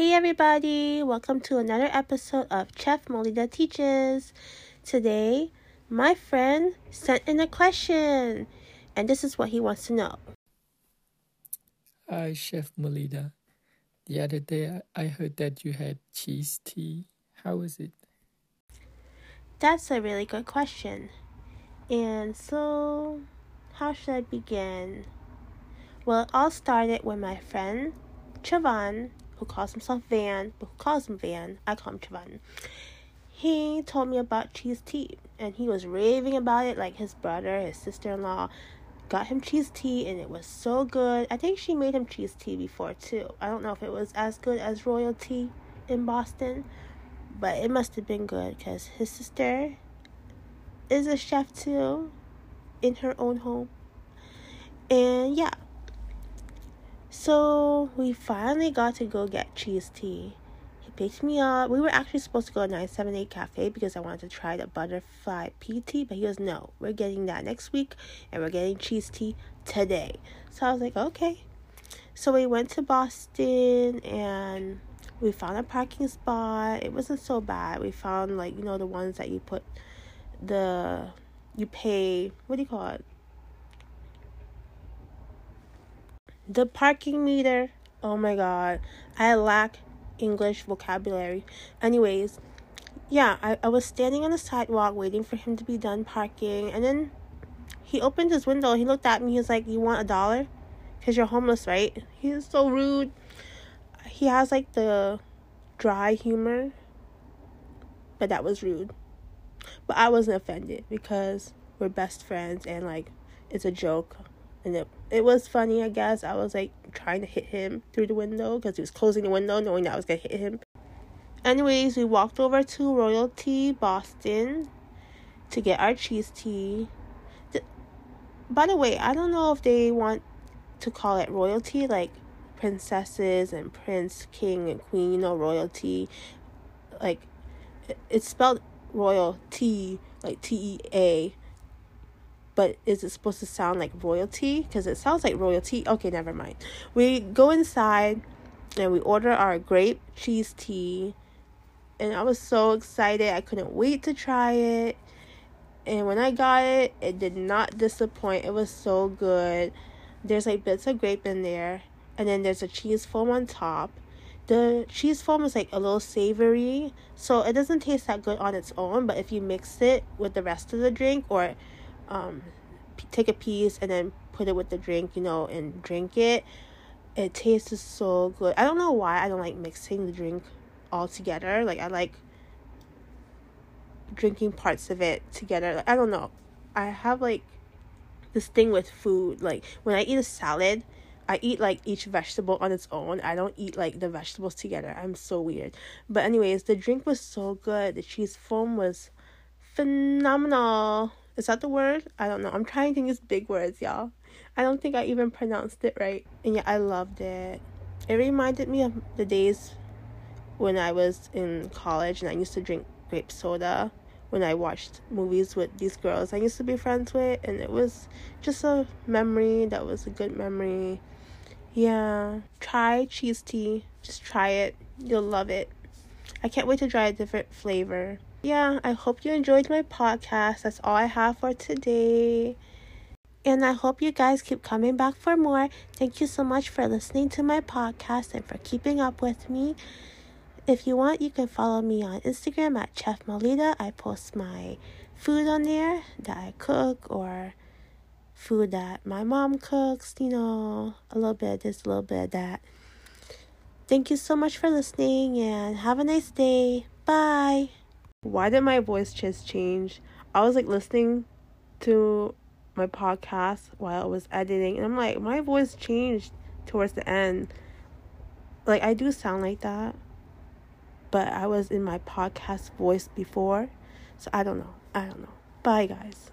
Hey everybody, welcome to another episode of Chef Molida Teaches. Today, my friend sent in a question, and this is what he wants to know. Hi, Chef Molida. The other day I heard that you had cheese tea. How was it? That's a really good question. And so, how should I begin? Well, it all started when my friend Chavan, who calls himself Van, but who calls him Van, I call him Chavan. He told me about cheese tea, and he was raving about it like his brother, his sister in law, got him cheese tea, and it was so good. I think she made him cheese tea before too. I don't know if it was as good as Royal Tea in Boston, but it must have been good because his sister is a chef too in her own home. And yeah, so we finally got to go get cheese tea. He picked me up. We were actually supposed to go to 978 Cafe because I wanted to try the butterfly pea tea, but he goes, No, we're getting that next week and we're getting cheese tea today. So I was like, Okay. So we went to Boston and we found a parking spot. It wasn't so bad. We found like, you know, the ones that you put the you pay what do you call it? The parking meter. Oh my god. I lack English vocabulary. Anyways, yeah, I, I was standing on the sidewalk waiting for him to be done parking and then he opened his window. He looked at me. He was like, You want a dollar? Because you're homeless, right? He's so rude. He has like the dry humor, but that was rude. But I wasn't offended because we're best friends and like it's a joke and it it was funny, I guess. I was like trying to hit him through the window because he was closing the window, knowing that I was gonna hit him. Anyways, we walked over to Royal Tea Boston to get our cheese tea. By the way, I don't know if they want to call it royalty, like princesses and prince, king and queen, you know, royalty. Like, it's spelled Royal royalty, like T E A but is it supposed to sound like royalty? Because it sounds like royalty. Okay, never mind. We go inside and we order our grape cheese tea. And I was so excited. I couldn't wait to try it. And when I got it, it did not disappoint. It was so good. There's like bits of grape in there. And then there's a cheese foam on top. The cheese foam is like a little savory. So it doesn't taste that good on its own. But if you mix it with the rest of the drink or um, take a piece and then put it with the drink, you know, and drink it. It tastes so good. I don't know why I don't like mixing the drink all together. Like I like drinking parts of it together. Like, I don't know. I have like this thing with food. Like when I eat a salad, I eat like each vegetable on its own. I don't eat like the vegetables together. I'm so weird. But anyways, the drink was so good. The cheese foam was phenomenal. Is that the word? I don't know. I'm trying to use big words, y'all. I don't think I even pronounced it right. And yeah, I loved it. It reminded me of the days when I was in college and I used to drink grape soda when I watched movies with these girls I used to be friends with, and it was just a memory that was a good memory. Yeah, try cheese tea. Just try it. You'll love it. I can't wait to try a different flavor yeah, I hope you enjoyed my podcast. That's all I have for today. And I hope you guys keep coming back for more. Thank you so much for listening to my podcast and for keeping up with me. If you want, you can follow me on Instagram at Chef Malita. I post my food on there that I cook or food that my mom cooks, you know, a little bit of this, a little bit of that. Thank you so much for listening and have a nice day. Bye. Why did my voice just change? I was like listening to my podcast while I was editing, and I'm like, my voice changed towards the end. Like, I do sound like that, but I was in my podcast voice before, so I don't know. I don't know. Bye, guys.